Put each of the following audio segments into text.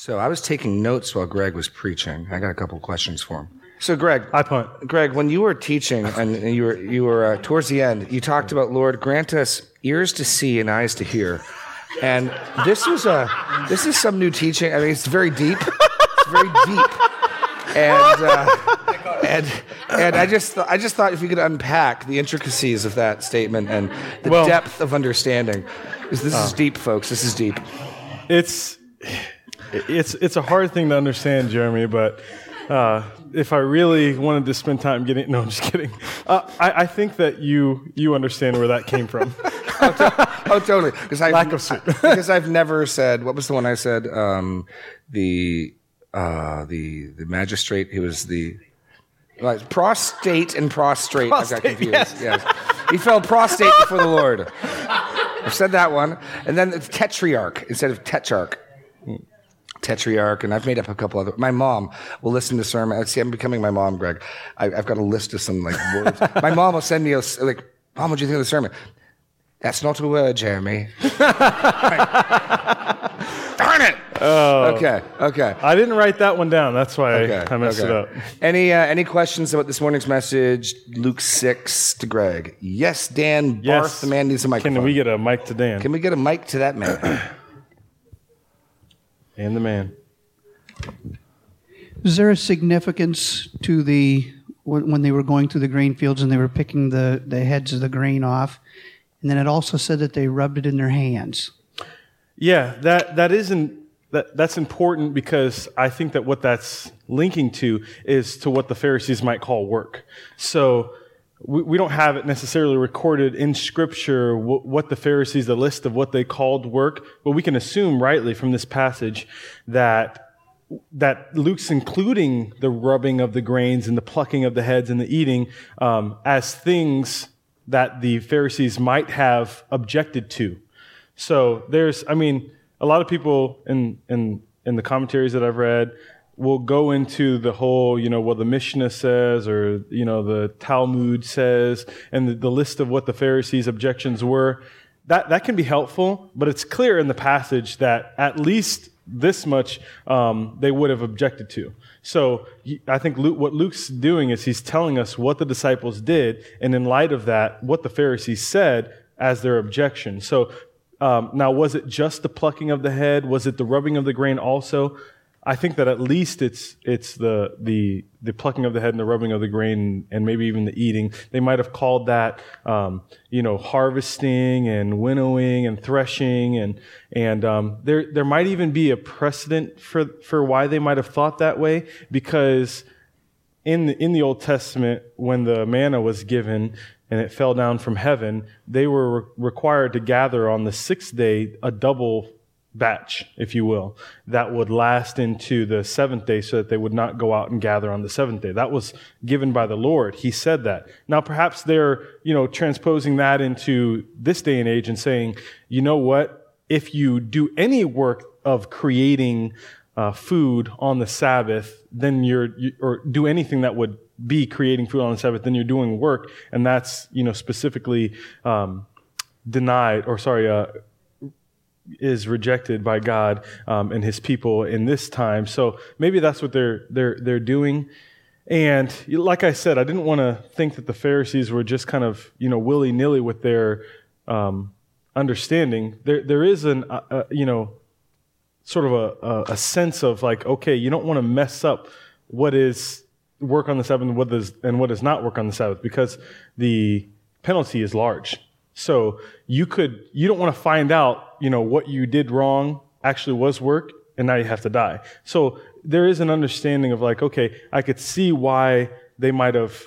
So I was taking notes while Greg was preaching. I got a couple of questions for him. So Greg, I punt. Greg, when you were teaching and you were you were uh, towards the end, you talked about Lord grant us ears to see and eyes to hear, and this was a this is some new teaching. I mean, it's very deep. It's very deep, and uh, and and I just th- I just thought if you could unpack the intricacies of that statement and the Well- depth of understanding, 'Cause this is deep, folks. This is deep. It's it's it's a hard thing to understand, Jeremy. But uh, if I really wanted to spend time getting, no, I'm just kidding. Uh, I, I think that you you understand where that came from. Oh, totally. Because I've, Lack of s- because I've never said what was the one I said. Um, the uh, the the magistrate. He was the like, prostate and prostrate. I got Prostate, confused. Yes. He fell prostate before the Lord. I've said that one, and then it's tetrarch instead of tetrarch. Tetrarch, and I've made up a couple other. My mom will listen to sermon. See, I'm becoming my mom, Greg. I, I've got a list of some like words. my mom will send me a s- like, "Mom, what do you think of the sermon?" That's not a word, Jeremy. Darn it! okay, okay. I didn't write that one down. That's why Okay, I, I messed it up. Any uh, any questions about this morning's message, Luke six to Greg? Yes, Dan Yes. Barth, the man needs a microphone. Can we get a mic to Dan Can we get a mic to that man? and the man? Is there a significance to the when they were going through the grain fields and they were picking the, the heads of the grain off? And then it also said that they rubbed it in their hands. Yeah, that that isn't that that's important because I think that what that's linking to is to what the Pharisees might call work. So we, we don't have it necessarily recorded in Scripture what, what the Pharisees, the list of what they called work, but we can assume rightly from this passage that that Luke's including the rubbing of the grains and the plucking of the heads and the eating um, as things that the Pharisees might have objected to. So there's, I mean, a lot of people in in in the commentaries that I've read will go into the whole, you know, what the Mishnah says or you know the Talmud says, and the, the list of what the Pharisees' objections were. That that can be helpful, but it's clear in the passage that at least this much um, they would have objected to. So I think Luke, what Luke's doing is he's telling us what the disciples did, and in light of that, what the Pharisees said as their objection. So um, now, was it just the plucking of the head? Was it the rubbing of the grain also? I think that at least it's it's the the the plucking of the head and the rubbing of the grain, and maybe even the eating. They might have called that, um, you know, harvesting and winnowing and threshing, and and um, there there might even be a precedent for for why they might have thought that way because in the, in the Old Testament, when the manna was given and it fell down from heaven, they were re- required to gather on the sixth day a double batch, if you will, that would last into the seventh day so that they would not go out and gather on the seventh day. That was given by the Lord. He said that. Now, perhaps they're, you know, transposing that into this day and age and saying, you know what? If you do any work of creating uh, food on the Sabbath, then you're, you, or do anything that would be creating food on the Sabbath, then you're doing work, and that's you know specifically um, denied, or sorry, uh, is rejected by God um, and His people in this time. So maybe that's what they're they're they're doing. And like I said, I didn't want to think that the Pharisees were just kind of you know willy nilly with their um, understanding. There there is an uh, uh, you know sort of a, a, sense of like, okay, you don't want to mess up what is work on the Sabbath what is, and what is not work on the Sabbath because the penalty is large. So you could, you don't want to find out, you know, what you did wrong actually was work and now you have to die. So there is an understanding of like, okay, I could see why they might have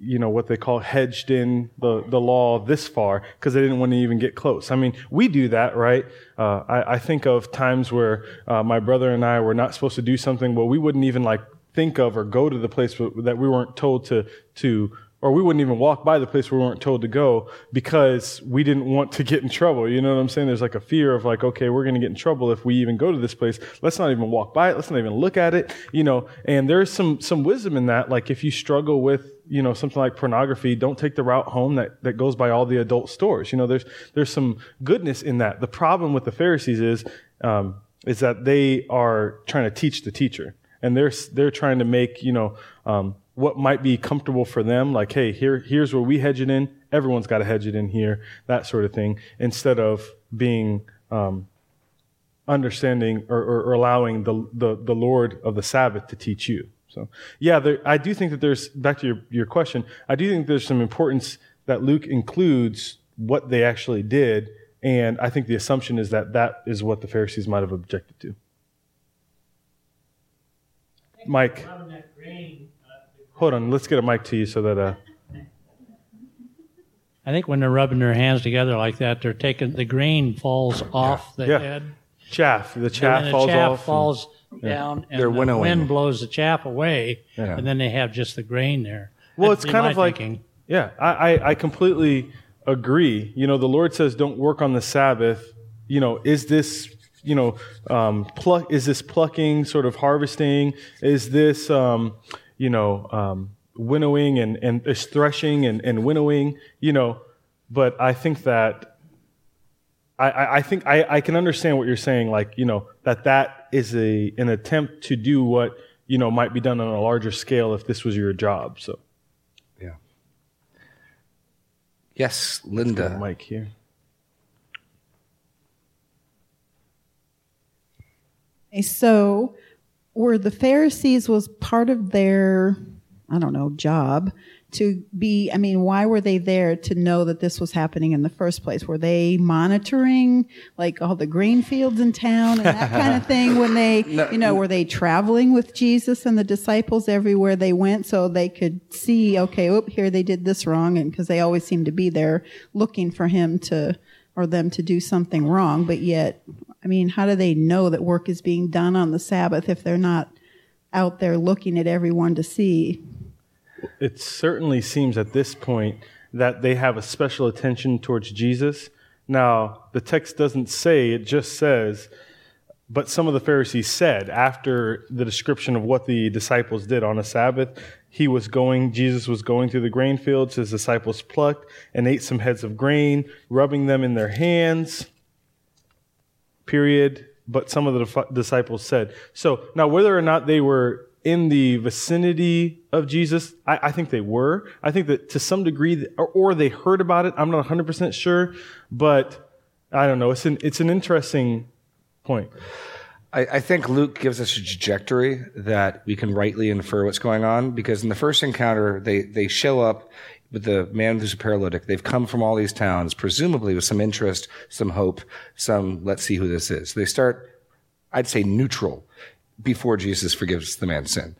you know what they call hedged in the, the law this far because they didn't want to even get close i mean we do that right uh, I, I think of times where uh, my brother and i were not supposed to do something but we wouldn't even like think of or go to the place that we weren't told to to or we wouldn't even walk by the place we weren't told to go because we didn't want to get in trouble. You know what I'm saying? There's like a fear of like, okay, we're going to get in trouble if we even go to this place. Let's not even walk by it. Let's not even look at it. You know, and there's some some wisdom in that. Like if you struggle with you know something like pornography, don't take the route home that that goes by all the adult stores. You know, there's there's some goodness in that. The problem with the Pharisees is. Um, is that they are trying to teach the teacher, and they're they're trying to make you know um, what might be comfortable for them. Like, hey, here here's where we hedge it in. Everyone's got to hedge it in here, that sort of thing. Instead of being um, understanding or, or, or allowing the, the the Lord of the Sabbath to teach you. So, yeah, there, I do think that there's, back to your, your question, I do think there's some importance that Luke includes what they actually did. And I think the assumption is that that is what the Pharisees might have objected to. Mike. Hold on, let's get a mic to you so that. Uh, I think when they're rubbing their hands together like that, they're taking the grain falls off the Yeah. head. chaff, the and chaff then the falls chaff off. and- falls down, and They're the winnowing. wind blows the chaff away, Yeah. and then they have just the grain there. Well, That'd it's kind my of like, thinking. yeah, I, I, I completely agree. You know, the Lord says, don't work on the Sabbath. You know, is this, you know, um, pluck, is this plucking, sort of harvesting? Is this, um, you know, um, winnowing and, and is threshing and, and winnowing? You know, but I think that I, I, I think I, I can understand what you're saying, like, you know, that that is a an attempt to do what, you know, might be done on a larger scale if this was your job. So Yeah. Yes, Linda. Mike here. Okay, So, were the Pharisees was part of their, I don't know, job to be? I mean, why were they there to know that this was happening in the first place? Were they monitoring like all the grain fields in town and that kind of thing? When they, you know, were they traveling with Jesus and the disciples everywhere they went, so they could see, okay, oop, here they did this wrong, and because they always seem to be there looking for him to or them to do something wrong, but yet, I mean, how do they know that work is being done on the Sabbath if they're not out there looking at everyone to see? It certainly seems at this point that they have a special attention towards Jesus. Now, the text doesn't say, it just says, but some of the Pharisees said after the description of what the disciples did on a Sabbath, he was going, Jesus was going through the grain fields, his disciples plucked and ate some heads of grain, rubbing them in their hands. Period. But some of the disciples said. So now, whether or not they were in the vicinity of Jesus, I, I think they were. I think that to some degree, or, or they heard about it. I'm not 100% sure, but I don't know. It's an, it's an interesting point. I, think Luke gives us a trajectory that we can rightly infer what's going on because in the first encounter, they, they show up with the man who's a paralytic. They've come from all these towns, presumably with some interest, some hope, some let's see who this is. They start, I'd say, neutral before Jesus forgives the man's sin,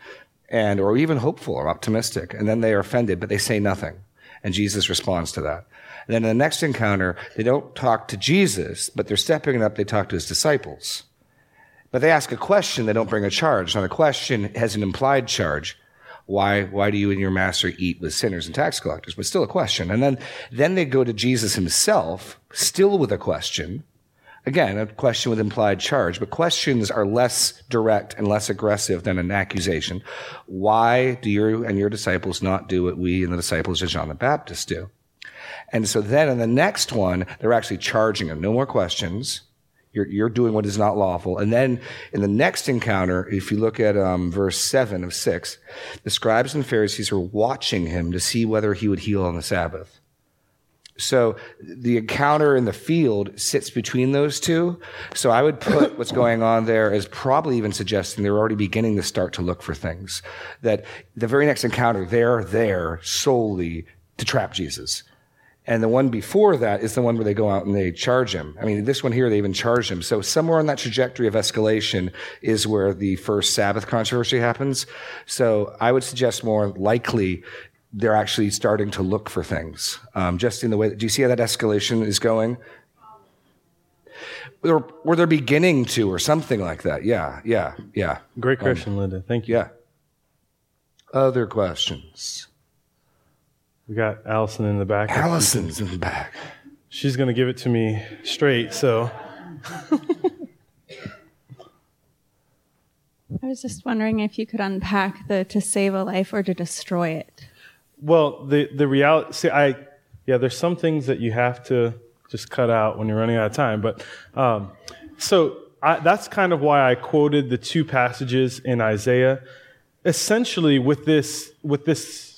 and or even hopeful or optimistic, and then they are offended, but they say nothing, and Jesus responds to that. And then in the next encounter, they don't talk to Jesus, but they're stepping up. They talk to his disciples. But they ask a question, they don't bring a charge. Now, the question has an implied charge. Why, why do you and your master eat with sinners and tax collectors? But still a question. And then, then they go to Jesus himself, still with a question. Again, a question with implied charge, but questions are less direct and less aggressive than an accusation. Why do you and your disciples not do what we and the disciples of John the Baptist do? And so then in the next one, they're actually charging him. No more questions. You're, you're doing what is not lawful. And then in the next encounter, if you look at um, verse 7 of 6, the scribes and Pharisees are watching him to see whether he would heal on the Sabbath. So the encounter in the field sits between those two. So I would put what's going on there as probably even suggesting they're already beginning to start to look for things. That the very next encounter, they're there solely to trap Jesus. And the one before that is the one where they go out and they charge him. I mean, this one here, they even charge him. So somewhere on that trajectory of escalation is where the first Sabbath controversy happens. So I would suggest more likely they're actually starting to look for things. Um, just in the way that, do you see how that escalation is going? Or, or they're beginning to, or something like that. Yeah, yeah, yeah. Great question, Linda. Thank you. Yeah. Other questions? We got Allison in the back. Allison's in the back. She's going to give it to me straight. So I was just wondering if you could unpack the to save a life or to destroy it. Well, the the reality. See, I yeah. There's some things that you have to just cut out when you're running out of time. But um, so I, that's kind of why I quoted the two passages in Isaiah. Essentially, with this, with this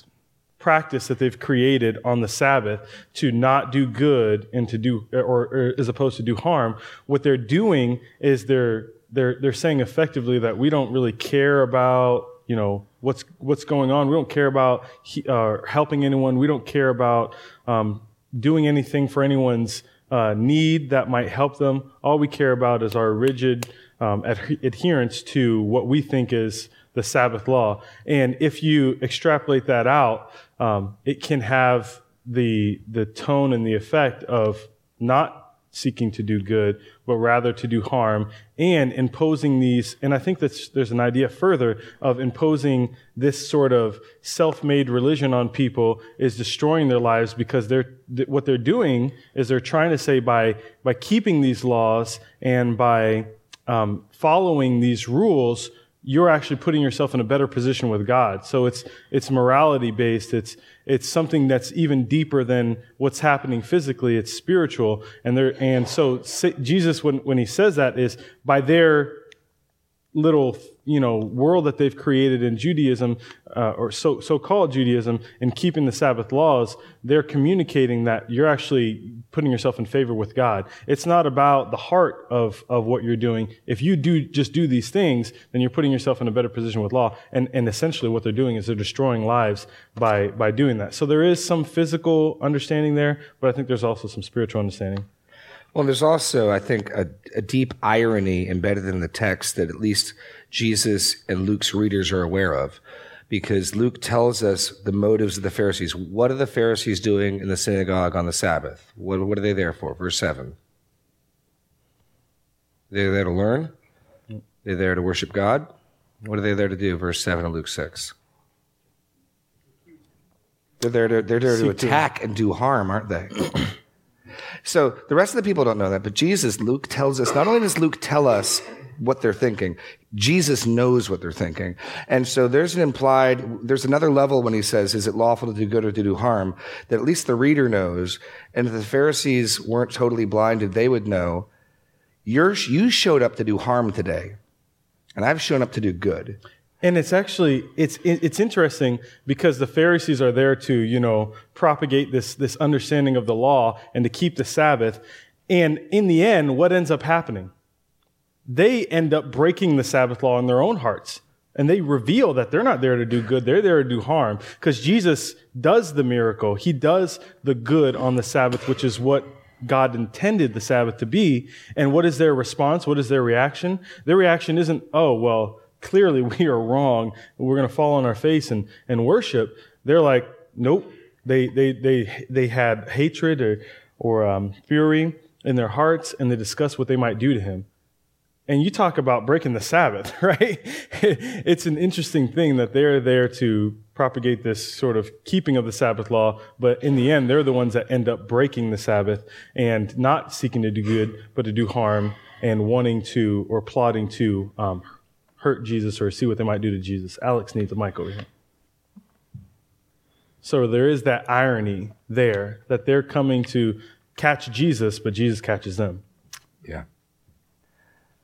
practice that they've created on the Sabbath to not do good and to do, or, or as opposed to do harm, what they're doing is they're they're they're saying effectively that we don't really care about you know what's what's going on. We don't care about uh, helping anyone. We don't care about um, doing anything for anyone's uh, need that might help them. All we care about is our rigid um, ad- adherence to what we think is the Sabbath law. And if you extrapolate that out, um, it can have the the tone and the effect of not seeking to do good, but rather to do harm, and imposing these. And I think that there's an idea further of imposing this sort of self-made religion on people is destroying their lives because they're what they're doing is they're trying to say by by keeping these laws and by um, following these rules you're actually putting yourself in a better position with God. So it's, it's morality based. It's, it's something that's even deeper than what's happening physically. It's spiritual. And there, and so Jesus, when, when he says that is by their little you know world that they've created in Judaism uh, or so so-called Judaism and keeping the Sabbath laws, they're communicating that you're actually putting yourself in favor with God. It's not about the heart of of what you're doing. If you do just do these things, then you're putting yourself in a better position with law. And and essentially what they're doing is they're destroying lives by by doing that. So there is some physical understanding there, but I think there's also some spiritual understanding. Well, there's also, I think, a, a, deep irony embedded in the text that at least Jesus and Luke's readers are aware of. Because Luke tells us the motives of the Pharisees. What are the Pharisees doing in the synagogue on the Sabbath? What, what are they there for? Verse 7. They're there to learn. They're there to worship God. What are they there to do? Verse 7 of Luke 6. They're there to, they're there to attack and do harm, aren't they? So the rest of the people don't know that, but Jesus, Luke tells us, not only does Luke tell us what they're thinking, Jesus knows what they're thinking. And so there's an implied, there's another level when he says, is it lawful to do good or to do harm? That at least the reader knows. And if the Pharisees weren't totally blinded, they would know, you're, you showed up to do harm today. And I've shown up to do good. And it's actually it's it's interesting because the Pharisees are there to you know propagate this this understanding of the law and to keep the Sabbath, and in the end, what ends up happening? They end up breaking the Sabbath law in their own hearts, and they reveal that they're not there to do good; they're there to do harm. Because Jesus does the miracle, He does the good on the Sabbath, which is what God intended the Sabbath to be. And what is their response? What is their reaction? Their reaction isn't, "Oh well." Clearly we are wrong. We're going to fall on our face and, and worship. They're like, nope. They, they, they, they had hatred or, or um, fury in their hearts and they discussed what they might do to him. And you talk about breaking the Sabbath, right? it's an interesting thing that they're there to propagate this sort of keeping of the Sabbath law, but in the end, they're the ones that end up breaking the Sabbath and not seeking to do good, but to do harm and wanting to or plotting to um, hurt Jesus or see what they might do to Jesus. Alex needs a mic over here. So there is that irony there that they're coming to catch Jesus, but Jesus catches them. Yeah.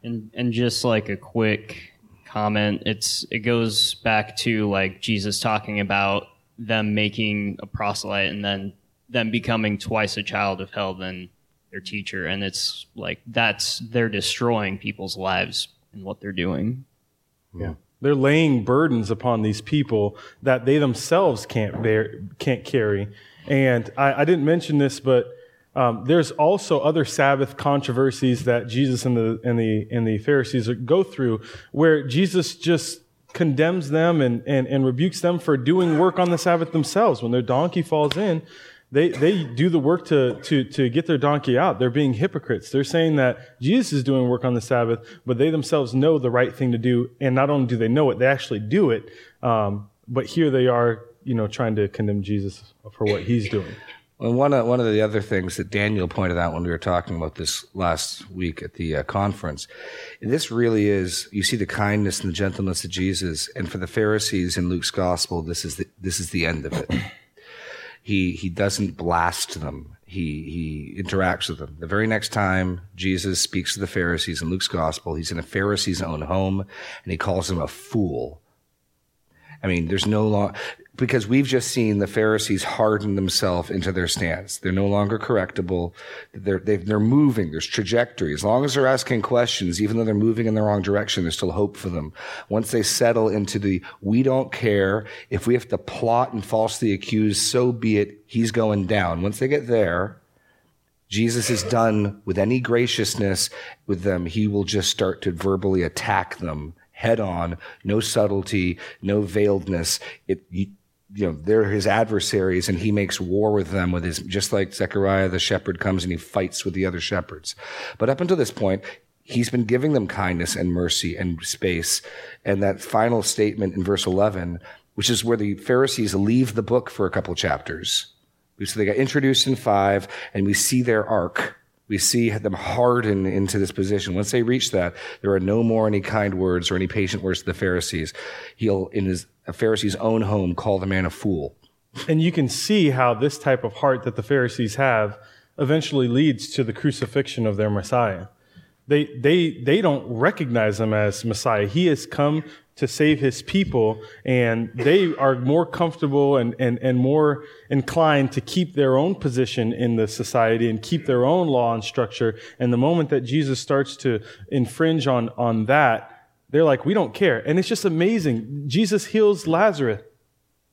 And and just like a quick comment, it's it goes back to like Jesus talking about them making a proselyte and then them becoming twice a child of hell than their teacher and it's like that's they're destroying people's lives and what they're doing. Yeah. They're laying burdens upon these people that they themselves can't bear, can't carry. And I, I didn't mention this, but um, there's also other Sabbath controversies that Jesus and the and the and the Pharisees go through, where Jesus just condemns them and, and, and rebukes them for doing work on the Sabbath themselves. When their donkey falls in, they, they do the work to, to, to get their donkey out. They're being hypocrites. They're saying that Jesus is doing work on the Sabbath, but they themselves know the right thing to do. And not only do they know it, they actually do it. Um, but here they are, you know, trying to condemn Jesus for what he's doing. Well, one of, one of the other things that Daniel pointed out when we were talking about this last week at the uh, conference, this really is, you see the kindness and the gentleness of Jesus. And for the Pharisees in Luke's gospel, this is the, this is the end of it. He, he doesn't blast them. He he interacts with them. The very next time Jesus speaks to the Pharisees in Luke's gospel, he's in a Pharisee's own home and he calls them a fool. I mean, there's no long because we've just seen the Pharisees harden themselves into their stance. They're no longer correctable. They're, they are moving. There's trajectory. As long as they're asking questions, even though they're moving in the wrong direction, there's still hope for them. Once they settle into the, we don't care. If we have to plot and falsely accuse, so be it. He's going down. Once they get there, Jesus is done with any graciousness with them. He will just start to verbally attack them head on, no subtlety, no veiledness. It, you, you know, they're his adversaries and he makes war with them with his, just like Zechariah, the shepherd comes and he fights with the other shepherds. But up until this point, he's been giving them kindness and mercy and space. And that final statement in verse 11, which is where the Pharisees leave the book for a couple chapters. So they got introduced in five and we see their arc. We see them harden into this position. Once they reach that, there are no more any kind words or any patient words to the Pharisees. He'll, in his Pharisee's own home call the man a fool. And you can see how this type of heart that the Pharisees have eventually leads to the crucifixion of their Messiah. They, they, they don't recognize him as Messiah. He has come to save his people, and they are more comfortable and, and, and more inclined to keep their own position in the society and keep their own law and structure. And the moment that Jesus starts to infringe on, on that, they're like, we don't care. And it's just amazing. Jesus heals Lazarus,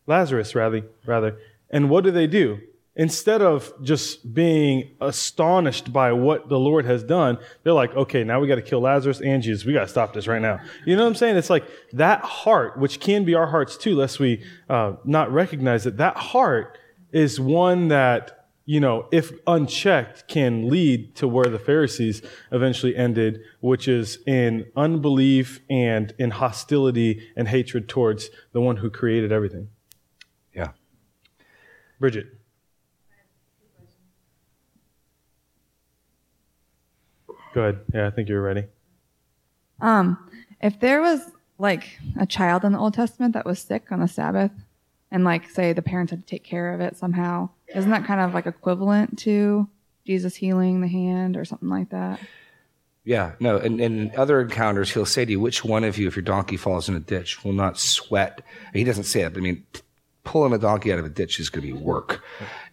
Lazarus rather, rather. And what do they do? Instead of just being astonished by what the Lord has done, they're like, okay, now we got to kill Lazarus and Jesus. We got to stop this right now. You know what I'm saying? It's like that heart, which can be our hearts too, lest we uh, not recognize it. That heart is one that you know, if unchecked, can lead to where the Pharisees eventually ended, which is in unbelief and in hostility and hatred towards the one who created everything. Yeah. Bridget. Go ahead. Yeah, I think you're ready. Um, if there was like a child in the Old Testament that was sick on the Sabbath, and like say the parents had to take care of it somehow, isn't that kind of like equivalent to Jesus healing the hand or something like that? Yeah, no, and, and in other encounters, he'll say to you, which one of you, if your donkey falls in a ditch, will not sweat? He doesn't say it, but I mean, pulling a donkey out of a ditch is going to be work.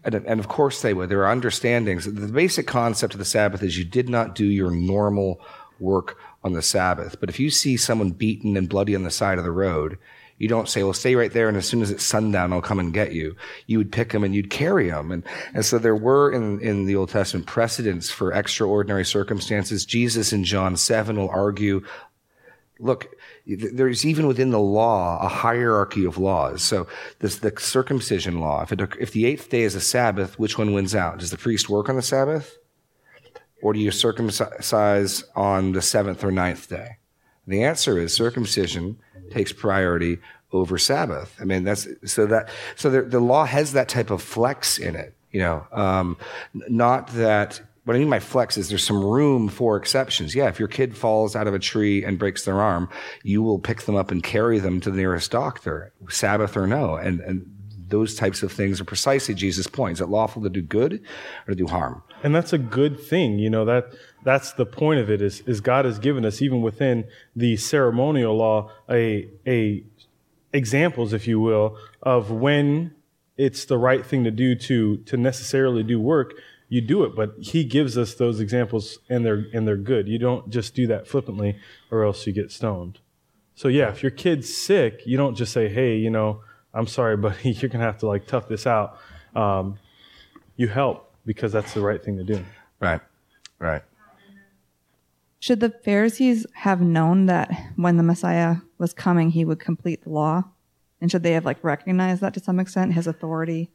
And, and of course they would. There are understandings. The basic concept of the Sabbath is you did not do your normal work on the Sabbath. But if you see someone beaten and bloody on the side of the road, you don't say, well, stay right there. And as soon as it's sundown, I'll come and get you. You would pick them and you'd carry them. And, and so there were in, in the Old Testament precedents for extraordinary circumstances. Jesus in John 7 will argue, look, there's even within the law a hierarchy of laws. So this, the circumcision law, if, it, if the eighth day is a Sabbath, which one wins out? Does the priest work on the Sabbath? Or do you circumcise on the seventh or ninth day? The answer is circumcision takes priority over Sabbath. I mean, that's so that so the, the law has that type of flex in it. You know, um, not that. What I mean by flex is there's some room for exceptions. Yeah, if your kid falls out of a tree and breaks their arm, you will pick them up and carry them to the nearest doctor, Sabbath or no. And, and those types of things are precisely Jesus' point. Is it lawful to do good or to do harm? And that's a good thing. You know, that that's the point of it is, is God has given us, even within the ceremonial law, a, a examples, if you will, of when it's the right thing to do to, to necessarily do work, you do it. But he gives us those examples and they're, and they're good. You don't just do that flippantly or else you get stoned. So yeah, if your kid's sick, you don't just say, Hey, you know, I'm sorry, buddy, you're going to have to like tough this out. Um, you help because that's the right thing to do. Right. Right. Should the Pharisees have known that when the Messiah was coming, he would complete the law? And should they have like recognized that to some extent, his authority?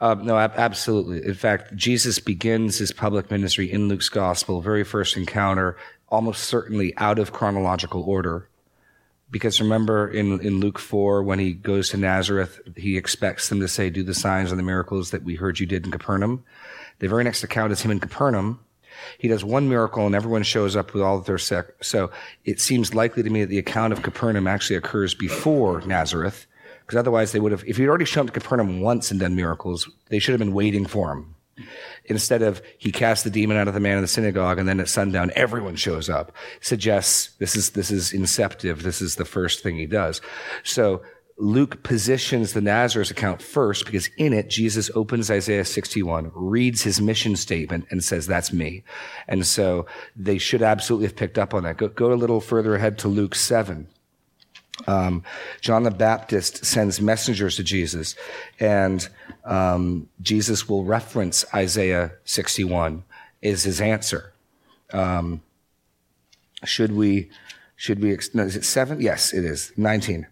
Uh, no, ab- absolutely. In fact, Jesus begins his public ministry in Luke's gospel, very first encounter, almost certainly out of chronological order. Because remember in, in Luke 4, when he goes to Nazareth, he expects them to say, Do the signs and the miracles that we heard you did in Capernaum. The very next account is him in Capernaum. He does one miracle and everyone shows up with all of their sick. So it seems likely to me that the account of Capernaum actually occurs before Nazareth, because otherwise they would have, if he'd already shown up to Capernaum once and done miracles, they should have been waiting for him. Instead of he cast the demon out of the man in the synagogue and then at sundown everyone shows up, suggests this is, this is inceptive. This is the first thing he does. So Luke positions the Nazareth account first because in it, Jesus opens Isaiah 61, reads his mission statement, and says, That's me. And so they should absolutely have picked up on that. Go, go a little further ahead to Luke 7. Um, John the Baptist sends messengers to Jesus, and um, Jesus will reference Isaiah 61 is his answer. Um, should we, should we, no, is it seven? Yes, it is. 19,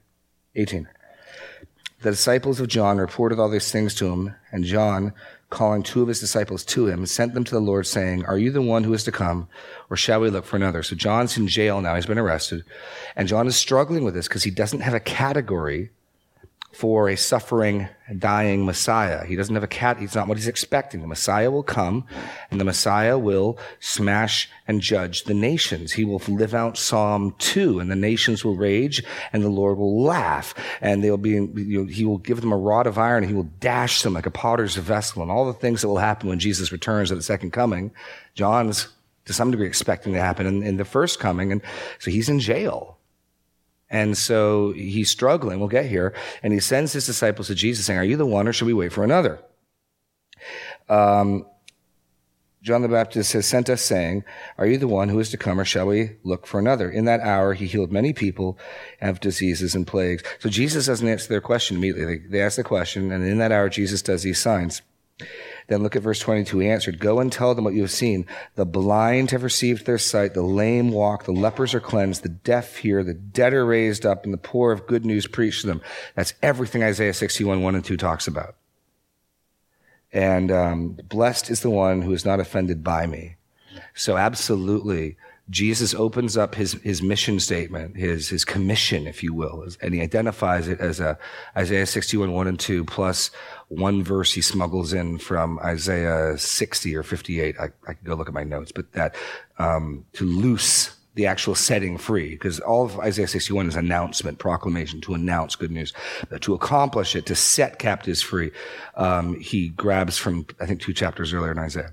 18. The disciples of John reported all these things to him, and John, calling two of his disciples to him, sent them to the Lord, saying, Are you the one who is to come, or shall we look for another? So John's in jail now. He's been arrested. And John is struggling with this because he doesn't have a category for a suffering, dying Messiah. He doesn't have a cat. He's not what he's expecting. The Messiah will come and the Messiah will smash and judge the nations. He will live out Psalm 2 and the nations will rage and the Lord will laugh and they'll be, you know, he will give them a rod of iron and he will dash them like a potter's vessel and all the things that will happen when Jesus returns at the second coming. John's to some degree expecting to happen in, in the first coming. And so he's in jail. And so he's struggling. We'll get here. And he sends his disciples to Jesus saying, Are you the one or should we wait for another? Um, John the Baptist has sent us saying, Are you the one who is to come or shall we look for another? In that hour, he healed many people of diseases and plagues. So Jesus doesn't answer their question immediately. They, they ask the question, and in that hour, Jesus does these signs. Then look at verse 22. He answered, Go and tell them what you have seen. The blind have received their sight, the lame walk, the lepers are cleansed, the deaf hear, the dead are raised up, and the poor of good news preached to them. That's everything Isaiah 61, 1 and 2 talks about. And um, blessed is the one who is not offended by me. So absolutely, Jesus opens up his, his mission statement, his, his commission, if you will, and he identifies it as a Isaiah 61, 1 and 2, plus one verse he smuggles in from Isaiah 60 or 58. I, I could go look at my notes, but that, um, to loose the actual setting free, because all of Isaiah 61 is announcement, proclamation, to announce good news. But to accomplish it, to set captives free, um, he grabs from, I think, two chapters earlier in Isaiah.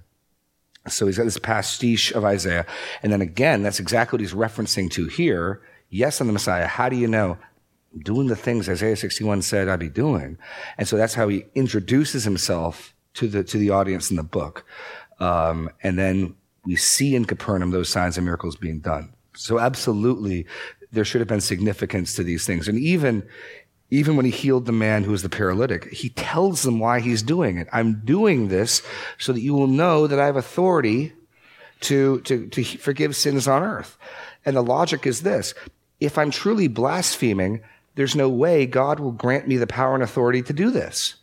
So he's got this pastiche of Isaiah. And then again, that's exactly what he's referencing to here. Yes, I'm the Messiah. How do you know? Doing the things Isaiah 61 said I'd be doing. And so that's how he introduces himself to the, to the audience in the book. Um, and then we see in Capernaum those signs and miracles being done. So absolutely, there should have been significance to these things. And even, even when he healed the man who was the paralytic, he tells them why he's doing it. I'm doing this so that you will know that I have authority to, to, to forgive sins on earth. And the logic is this. If I'm truly blaspheming, there's no way God will grant me the power and authority to do this.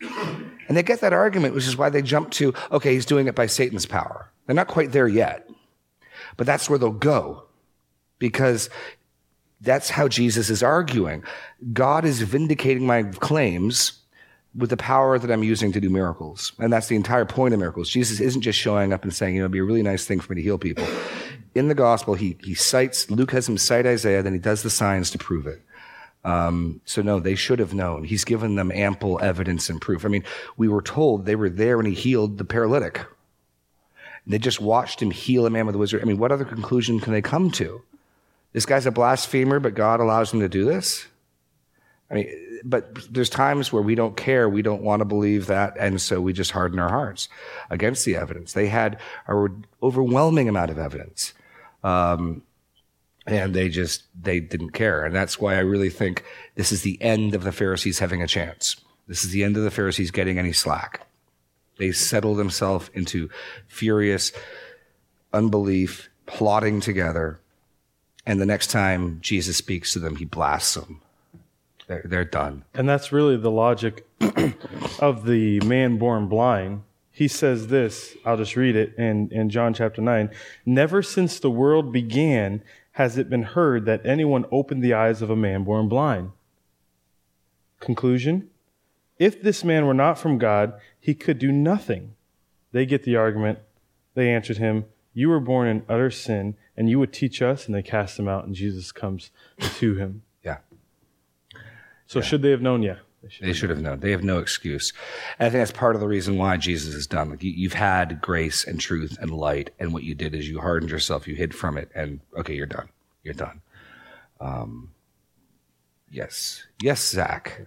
And they get that argument, which is why they jump to, okay, he's doing it by Satan's power. They're not quite there yet, but that's where they'll go because that's how Jesus is arguing. God is vindicating my claims with the power that I'm using to do miracles. And that's the entire point of miracles. Jesus isn't just showing up and saying, you know, it'd be a really nice thing for me to heal people. In the gospel, he, he cites, Luke has him cite Isaiah, then he does the signs to prove it. Um, so no, they should have known. He's given them ample evidence and proof. I mean, we were told they were there when he healed the paralytic. They just watched him heal a man with a wizard. I mean, what other conclusion can they come to? This guy's a blasphemer, but God allows him to do this? I mean, but there's times where we don't care. We don't want to believe that. And so we just harden our hearts against the evidence. They had an overwhelming amount of evidence. Um, and they just, they didn't care. And that's why I really think this is the end of the Pharisees having a chance. This is the end of the Pharisees getting any slack. They settle themselves into furious unbelief, plotting together. And the next time Jesus speaks to them, he blasts them. They're, they're done. And that's really the logic of the man born blind. He says this, I'll just read it in, in John chapter 9. Never since the world began has it been heard that anyone opened the eyes of a man born blind. Conclusion If this man were not from God, he could do nothing. They get the argument. They answered him, You were born in utter sin, and you would teach us. And they cast him out, and Jesus comes to him. Yeah. So, should they have known? Yeah. They should have known. They have no excuse. And I think that's part of the reason why Jesus is done. Like you, you've had grace and truth and light, and what you did is you hardened yourself, you hid from it, and okay, you're done. You're done. Um, yes, yes, Zach.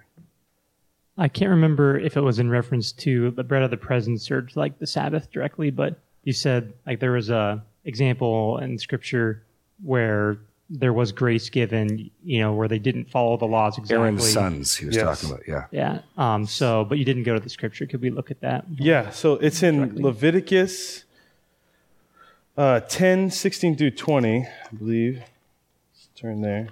I can't remember if it was in reference to the bread of the presence or like the Sabbath directly, but you said like there was a example in Scripture where there was grace given, you know, where they didn't follow the laws exactly. Aaron's sons, he was Yes. talking about. Yeah. Yeah. Um. So, but you didn't go to the Scripture. Could we look at that? Yeah, so it's in Leviticus uh, 10, 16 through 20, I believe. Let's turn there.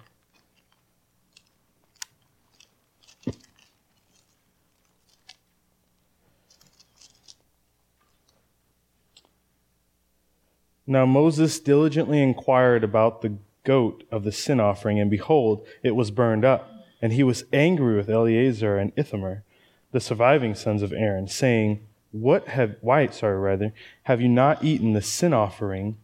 Now Moses diligently inquired about the goat of the sin offering, and behold, it was burned up. And he was angry with Eleazar and Ithamar, the surviving sons of Aaron, saying, What have why, sorry, rather, have you not eaten the sin offering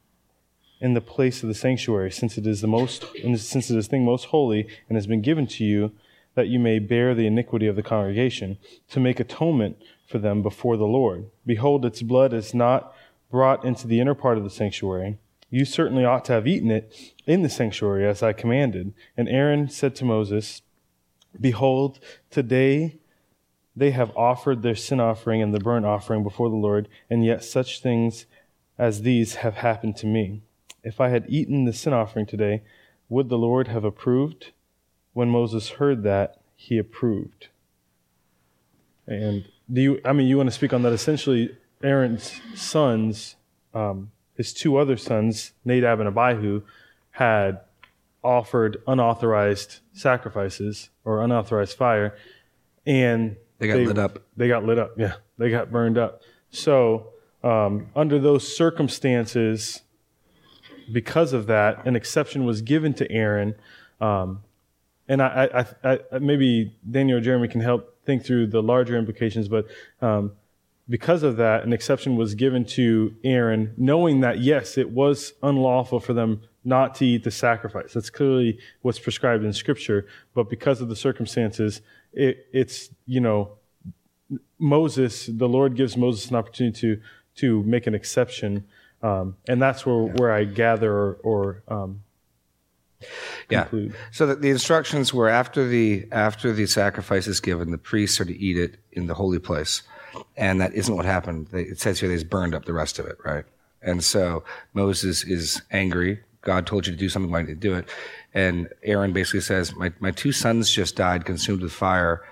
in the place of the sanctuary, since it is the most since it is thing most holy and has been given to you, that you may bear the iniquity of the congregation, to make atonement for them before the Lord. Behold, its blood is not brought into the inner part of the sanctuary. You certainly ought to have eaten it in the sanctuary as I commanded. And Aaron said to Moses, Behold, today they have offered their sin offering and the burnt offering before the Lord, and yet such things as these have happened to me. If I had eaten the sin offering today, would the Lord have approved? When Moses heard that, he approved. And do you, I mean, you want to speak on that? Essentially, Aaron's sons, um, his two other sons, Nadab and Abihu, had offered unauthorized sacrifices or unauthorized fire, and They got lit up. They got lit up. Yeah, they got burned up. So, um, under those circumstances, because of that, an exception was given to Aaron. Um, and I, I, I, I, maybe Daniel or Jeremy can help think through the larger implications, but um, because of that, an exception was given to Aaron, knowing that, yes, it was unlawful for them not to eat the sacrifice. That's clearly what's prescribed in Scripture. But because of the circumstances, it, it's, you know, Moses, the Lord gives Moses an opportunity to, to make an exception. Um, and that's where, where I gather or, or um, Yeah. So the, the instructions were after the after the sacrifice is given, the priests are to eat it in the holy place, and that isn't what happened. It says here they just burned up the rest of it, right? And so Moses is angry. God told you to do something, why didn't you do it? And Aaron basically says, "My my two sons just died, consumed with fire."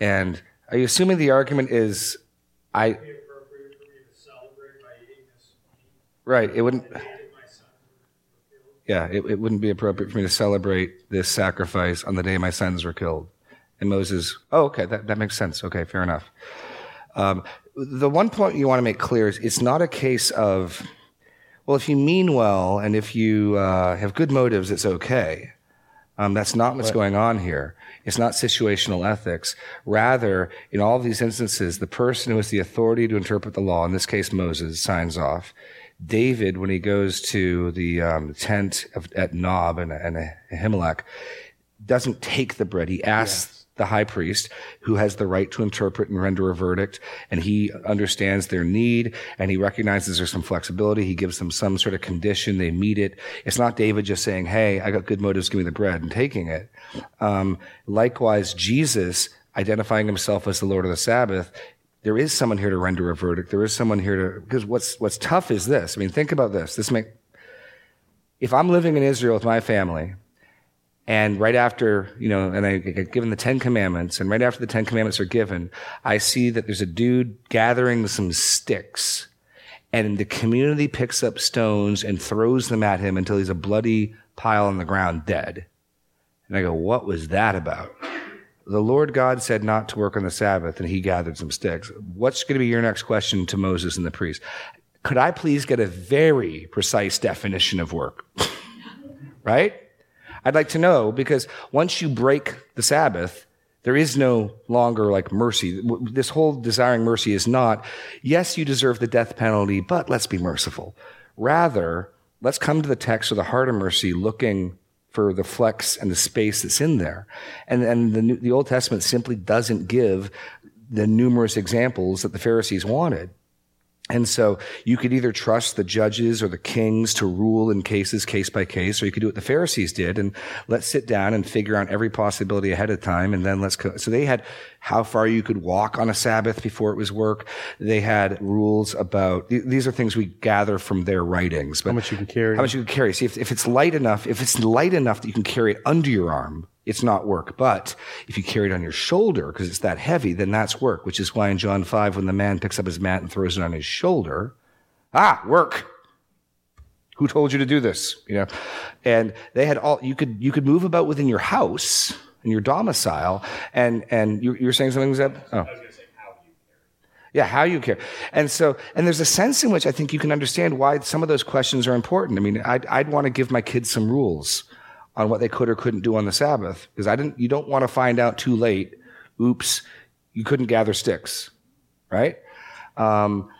And are you assuming the argument is, I? Right. It wouldn't. Yeah, it, it wouldn't be appropriate for me to celebrate this sacrifice on the day my sons were killed. And Moses, oh, okay, that, that makes sense. Okay, fair enough. Um, the one point you want to make clear is it's not a case of, well, if you mean well and if you uh, have good motives, it's okay. Um, that's not what's going on here. It's not situational ethics. Rather, in all of these instances, the person who has the authority to interpret the law, in this case Moses, signs off. David, when he goes to the um, tent of, at Nob and, and Ahimelech, doesn't take the bread. He asks the high priest, who has the right to interpret and render a verdict, and he understands their need, and he recognizes there's some flexibility. He gives them some sort of condition. They meet it. It's not David just saying, "Hey, I got good motives. Give me the bread," and taking it. Um, likewise, Jesus identifying himself as the Lord of the Sabbath there is someone here to render a verdict. There is someone here to, because what's, what's tough is this. I mean, think about this. This make, if I'm living in Israel with my family, and right after, you know, and I get given the Ten Commandments, and right after the Ten Commandments are given, I see that there's a dude gathering some sticks, and the community picks up stones and throws them at him until he's a bloody pile on the ground, dead. And I go, what was that about? the Lord God said not to work on the Sabbath, and he gathered some sticks. What's going to be your next question to Moses and the priest? Could I please get a very precise definition of work? right? I'd like to know because once you break the Sabbath, there is no longer like mercy. This whole desiring mercy is not, yes, you deserve the death penalty, but let's be merciful. Rather, let's come to the text with a heart of mercy looking for the flex and the space that's in there. And, and the, the Old Testament simply doesn't give the numerous examples that the Pharisees wanted. And so you could either trust the judges or the kings to rule in cases case by case, or you could do what the Pharisees did and let's sit down and figure out every possibility ahead of time. And then let's go. So they had how far you could walk on a Sabbath before it was work. They had rules about, th- these are things we gather from their writings. But How much you can carry. How much you can carry. See, if, if it's light enough, if it's light enough that you can carry it under your arm, it's not work. But if you carry it on your shoulder because it's that heavy, then that's work, which is why in John 5, when the man picks up his mat and throws it on his shoulder, ah, work. Who told you to do this? You know, and they had all, you could, you could move about within your house and your domicile and, and you, you were saying something, Zeb? Oh. Yeah, how you care. And so, and there's a sense in which I think you can understand why some of those questions are important. I mean, I'd, I'd want to give my kids some rules on what they could or couldn't do on the Sabbath because I didn't, you don't want to find out too late, oops, you couldn't gather sticks, right? Um,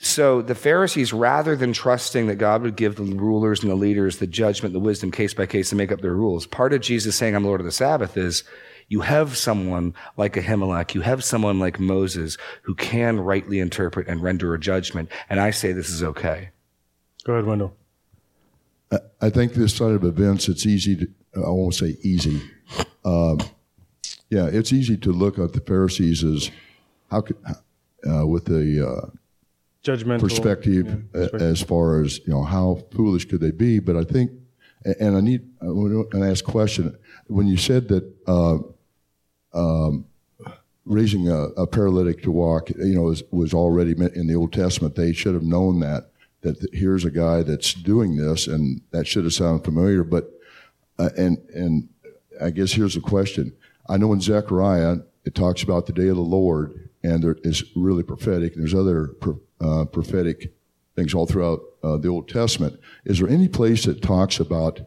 so the Pharisees, rather than trusting that God would give the rulers and the leaders the judgment, the wisdom case by case to make up their rules, part of Jesus saying, I'm Lord of the Sabbath is you have someone like Ahimelech, you have someone like Moses who can rightly interpret and render a judgment. And I say this is okay. Go ahead, Wendell. I- think this side of events, it's easy to, I won't say easy. Um, yeah, it's easy to look at the Pharisees as how could, uh, with the uh, Judgmental perspective yeah, perspective. as far as, you know, how foolish could they be? But I think, and I need, to ask a question. When you said that uh, um, raising a, a paralytic to walk, you know, was, was already in the Old Testament, they should have known that, that here's a guy that's doing this, and that should have sounded familiar. But, uh, and, and I guess here's the question. I know in Zechariah, it talks about the day of the Lord, and there is really prophetic, and there's other uh, prophetic things all throughout uh, the Old Testament. Is there any place that talks about,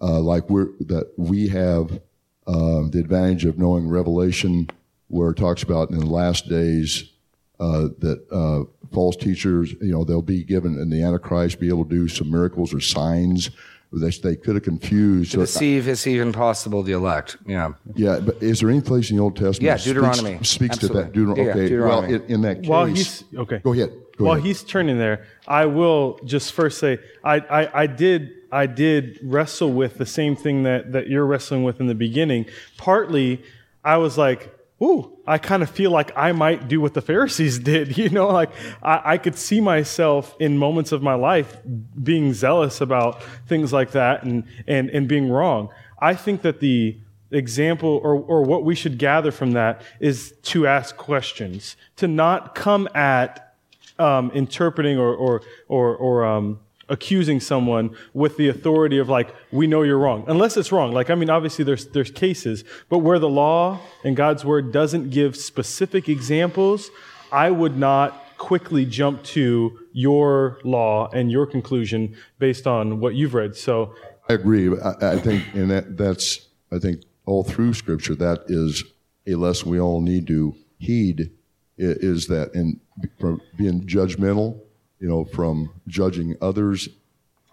uh, like we're, that we have uh, the advantage of knowing Revelation, where it talks about in the last days uh, that uh, false teachers, you know, they'll be given, and the Antichrist be able to do some miracles or signs. They, they could have confused. To deceive, if even possible, the elect. Yeah. Yeah, but is there any place in the Old Testament? Yeah, that speaks- Deuteronomy. speaks, to that. Absolutely. Deuteronomy. Yeah, okay. Deuteronomy. Well, in, in that case, While he's okay, go ahead. Go While ahead. he's turning there, I will just first say I, I, I did I did wrestle with the same thing that, that you're wrestling with in the beginning. Partly, I was like, "Ooh, I kind of feel like I might do what the Pharisees did." You know, like I, I could see myself in moments of my life being zealous about things like that and and and being wrong. I think that the example or, or what we should gather from that is to ask questions, to not come at um, interpreting or, or, or, or um, accusing someone with the authority of like, we know you're wrong. Unless it's wrong. Like, I mean, obviously there's, there's cases, but where the law and God's word doesn't give specific examples, I would not quickly jump to your law and your conclusion based on what you've read. So I agree. I, I think, and that, that's, I think all through Scripture, that is a lesson we all need to heed. Is that in from being judgmental, you know, from judging others,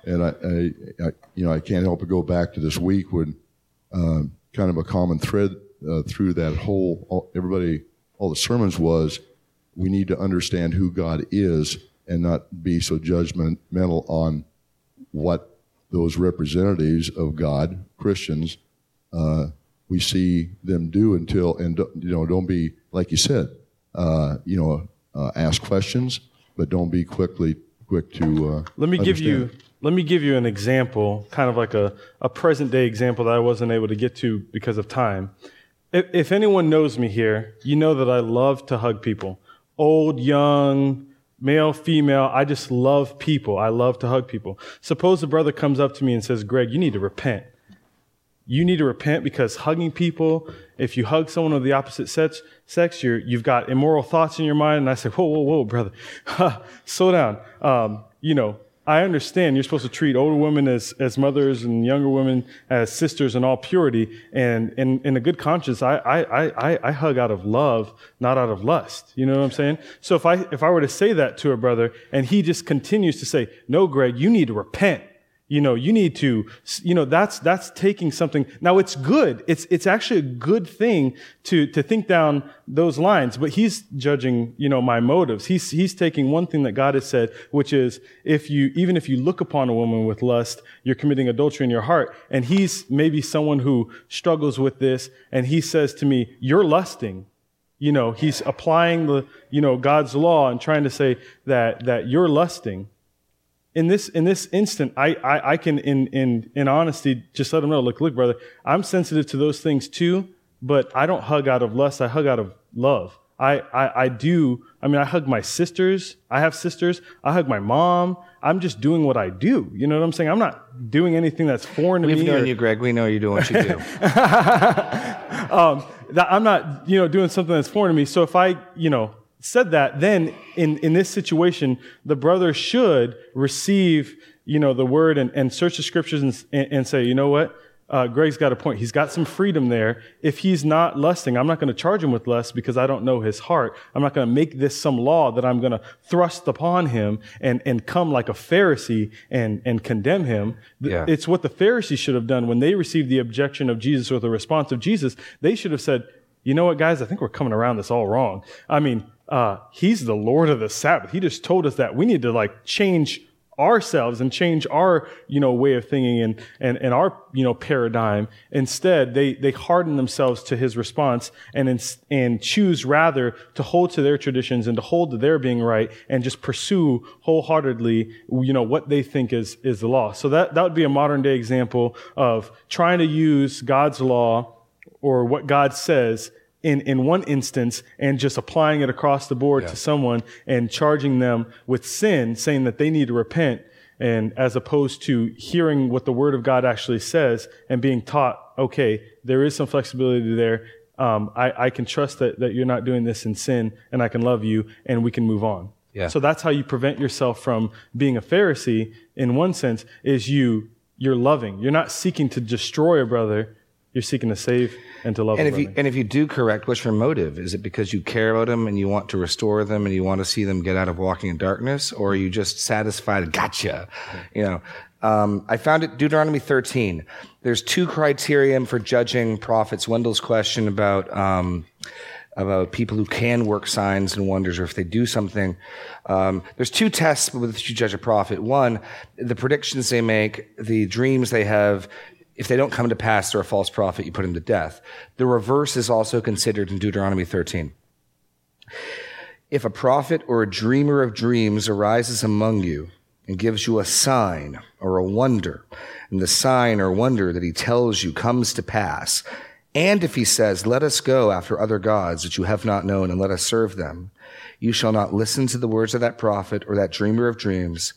and I, I, I you know, I can't help but go back to this week when um, kind of a common thread uh, through that whole all, everybody, all the sermons was we need to understand who God is and not be so judgmental on what those representatives of God, Christians, uh, we see them do until, and you know, don't be like you said, uh, you know, uh, ask questions, but don't be quickly quick to. Uh, Let me give you let me give you an example, kind of like a, a present day example that I wasn't able to get to because of time. If, if anyone knows me here, you know that I love to hug people. Old, young, male, female, I just love people. I love to hug people. Suppose a brother comes up to me and says, Greg, you need to repent. You need to repent because hugging people, if you hug someone of the opposite sex, sex you're, you've got immoral thoughts in your mind. And I say, whoa, whoa, whoa, brother, slow down. Um, you know, I understand you're supposed to treat older women as, as mothers and younger women as sisters in all purity. And in, in a good conscience, I, I, I, I hug out of love, not out of lust. You know what I'm saying? So if I, if I were to say that to a brother and he just continues to say, no, Greg, you need to repent. You know, you need to, you know, that's, that's taking something. Now it's good. It's, it's actually a good thing to, to think down those lines, but he's judging, you know, my motives. He's, he's taking one thing that God has said, which is if you, even if you look upon a woman with lust, you're committing adultery in your heart. And he's maybe someone who struggles with this. And he says to me, you're lusting you know he's applying the you know god's law and trying to say that that you're lusting in this in this instant i i, I can in in in honesty just let him know look look brother i'm sensitive to those things too but i don't hug out of lust i hug out of love I, I, I do, I mean, I hug my sisters. I have sisters. I hug my mom. I'm just doing what I do. You know what I'm saying? I'm not doing anything that's foreign to We've me. known or- you, Greg. We know you're doing what you do. um, that I'm not, you know, doing something that's foreign to me. So if I, you know, said that, then in, in this situation, the brother should receive, you know, the word and, and search the scriptures and, and, and say, you know what? Uh, Greg's got a point. He's got some freedom there. If he's not lusting, I'm not going to charge him with lust because I don't know his heart. I'm not going to make this some law that I'm going to thrust upon him and, and come like a Pharisee and, and condemn him. Yeah. It's what the Pharisees should have done when they received the objection of Jesus or the response of Jesus. They should have said, you know what, guys? I think we're coming around this all wrong. I mean, uh, he's the Lord of the Sabbath. He just told us that we need to like change ourselves and change our, you know, way of thinking and, and, and our, you know, paradigm. Instead, they, they harden themselves to his response and, ins- and choose rather to hold to their traditions and to hold to their being right and just pursue wholeheartedly, you know, what they think is, is the law. So that, that would be a modern day example of trying to use God's law or what God says in, in one instance and just applying it across the board to someone and charging them with sin, saying that they need to repent. And as opposed to hearing what the word of God actually says and being taught, okay, there is some flexibility there. Um, I, I can trust that, that you're not doing this in sin and I can love you and we can move on. Yeah. So that's how you prevent yourself from being a Pharisee in one sense is you, you're loving. You're not seeking to destroy a brother. You're seeking to save and to love and if you and if you do correct, what's your motive? Is it because you care about them and you want to restore them and you want to see them get out of walking in darkness, or are you just satisfied? Gotcha. You know, um, I found it Deuteronomy 13. There's two criterion for judging prophets. Wendell's question about. Um, about people who can work signs and wonders, or if they do something. Um, there's two tests with which you judge a prophet. One, the predictions they make, the dreams they have. If they don't come to pass, they're a false prophet. You put them to death. The reverse is also considered in Deuteronomy 13. If a prophet or a dreamer of dreams arises among you and gives you a sign or a wonder, and the sign or wonder that he tells you comes to pass, and if he says, Let us go after other gods that you have not known and let us serve them, you shall not listen to the words of that prophet or that dreamer of dreams,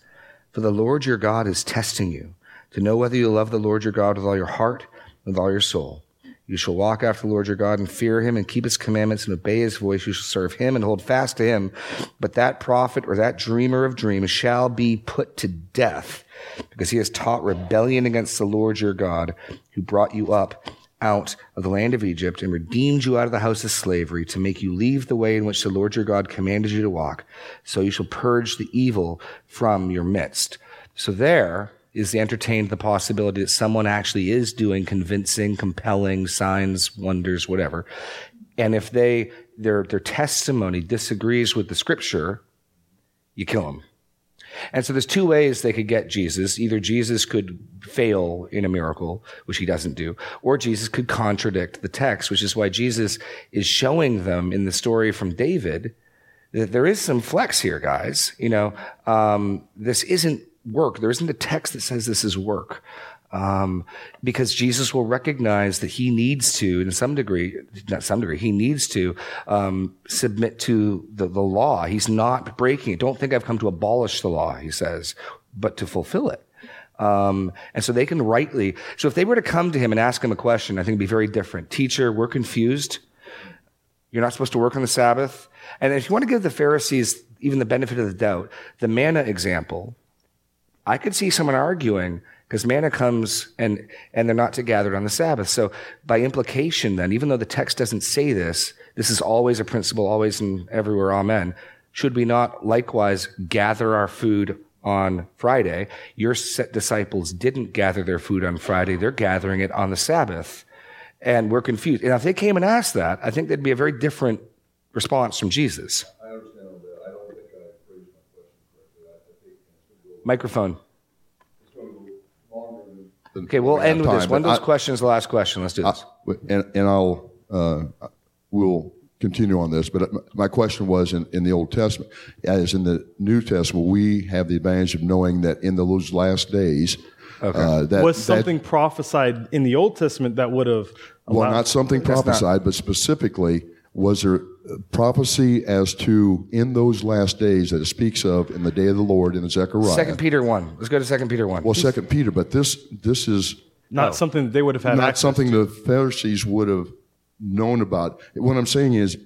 for the Lord your God is testing you to know whether you love the Lord your God with all your heart with all your soul. You shall walk after the Lord your God and fear him and keep his commandments and obey his voice. You shall serve him and hold fast to him. But that prophet or that dreamer of dreams shall be put to death because he has taught rebellion against the Lord your God who brought you up out of the land of Egypt and redeemed you out of the house of slavery to make you leave the way in which the Lord your God commanded you to walk. So you shall purge the evil from your midst. So there is entertained the possibility that someone actually is doing convincing, compelling signs, wonders, whatever. And if they, their, their testimony disagrees with the scripture, you kill them. And so there's two ways they could get Jesus. Either Jesus could fail in a miracle, which he doesn't do, or Jesus could contradict the text, which is why Jesus is showing them in the story from David that there is some flex here, guys. You know, um, this isn't work. There isn't a text that says this is work. Um, because Jesus will recognize that he needs to, in some degree, not some degree, he needs to um, submit to the, the law. He's not breaking it. Don't think I've come to abolish the law, he says, but to fulfill it. Um, and so they can rightly, so if they were to come to him and ask him a question, I think it'd be very different. Teacher, we're confused. You're not supposed to work on the Sabbath. And if you want to give the Pharisees even the benefit of the doubt, the manna example, I could see someone arguing because manna comes and, and they're not to gather it on the Sabbath. So by implication then, even though the text doesn't say this, this is always a principle, always and everywhere, amen. Should we not likewise gather our food on Friday. Your disciples didn't gather their food on Friday. They're gathering it on the Sabbath. And we're confused. And if they came and asked that, I think there'd be a very different response from Jesus. I understand that. I don't think I phrased my question correctly. I think Microphone. it's going to go longer than. Okay, we'll end with time, this. One of but those I- questions, the last question. Let's do this. And, and I'll, uh, we'll continue on this, but my question was in, in the Old Testament, as in the New Testament, we have the advantage of knowing that in those last days, uh, that, was that- something prophesied in the Old Testament that would have well, not something prophesied, but specifically, was there prophecy as to in those last days that it speaks of in the day of the Lord in Zechariah? Second Peter 1. Let's go to Second Peter 1. well, Second Peter, but this this is not something that they would have had not something to. the Pharisees would have known about. What I'm saying is,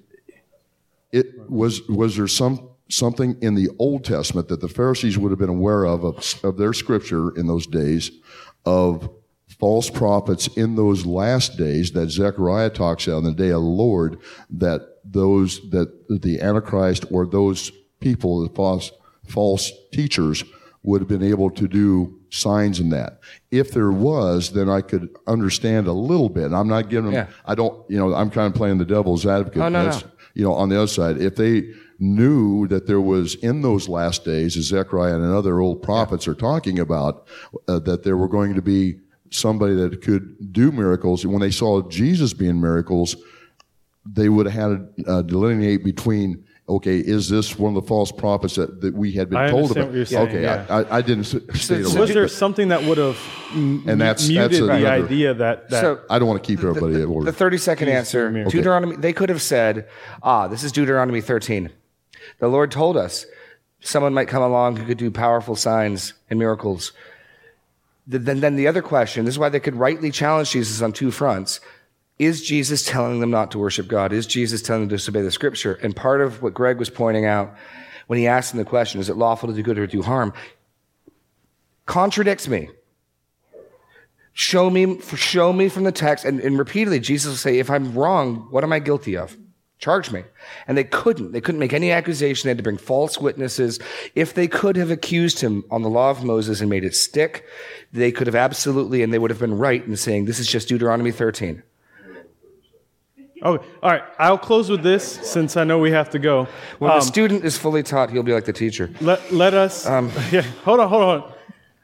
it was was there some something in the Old Testament that the Pharisees would have been aware of of, of their scripture in those days of false prophets in those last days that Zechariah talks about in the day of the Lord that those that the Antichrist or those people, the false false teachers, would have been able to do signs in that. If there was, then I could understand a little bit. I'm not giving them, Yeah. I don't, you know, I'm kind of playing the devil's advocate. Oh, no, That's- no. You know, on the other side, if they knew that there was in those last days, as Zechariah and other old prophets are talking about, uh, that there were going to be somebody that could do miracles, and when they saw Jesus being miracles, they would have had to uh, delineate between okay, is this one of the false prophets that, that we had been I told understand about? what you're saying, okay, yeah. I, I, I didn't s- state So a was there something that would have m- And that's- muted that's the idea that, that So- I don't want to keep everybody at order. The 30 second answer Okay. Deuteronomy, they could have said, ah, this is Deuteronomy 13. The Lord told us someone might come along who could do powerful signs and miracles. Th- Then, then the other question, this is why they could rightly challenge Jesus on two fronts. Is Jesus telling them not to worship God? Is Jesus telling them to disobey the scripture? And part of what Greg was pointing out when he asked him the question, is it lawful to do good or do harm? Contradicts me. Show me, show me from the text. And, and repeatedly, Jesus will say, if I'm wrong, what am I guilty of? Charge me. And they couldn't. They couldn't make any accusation. They had to bring false witnesses. If they could have accused him on the law of Moses and made it stick, they could have absolutely, and they would have been right in saying, this is just Deuteronomy 13. Oh, all right. I'll close with this since I know we have to go. When Um, the student is fully taught, he'll be like the teacher. let, let us. Um, yeah, hold on, hold on.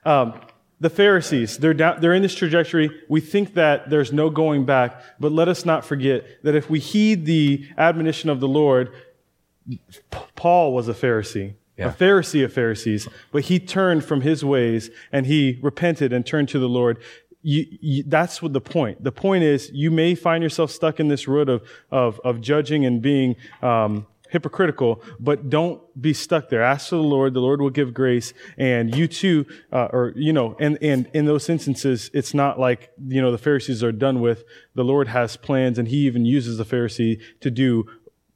Um, the Pharisees, they're, down, they're in this trajectory. We think that there's no going back, but let us not forget that if we heed the admonition of the Lord, Paul was a Pharisee, Yeah. a Pharisee of Pharisees, but he turned from his ways and he repented and turned to the Lord. You, you, that's what the point. The point is, you may find yourself stuck in this road of, of, of judging and being um, hypocritical, but don't be stuck there. Ask the Lord. The Lord will give grace, and you too, uh, or you know, and and in those instances, it's not like you know the Pharisees are done with. The Lord has plans, and He even uses the Pharisee to do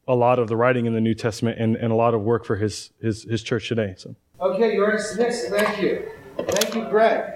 a lot of the writing in the New Testament and, and a lot of work for His His His church today. So. Okay, you're dismissed. Thank you. Thank you, Greg.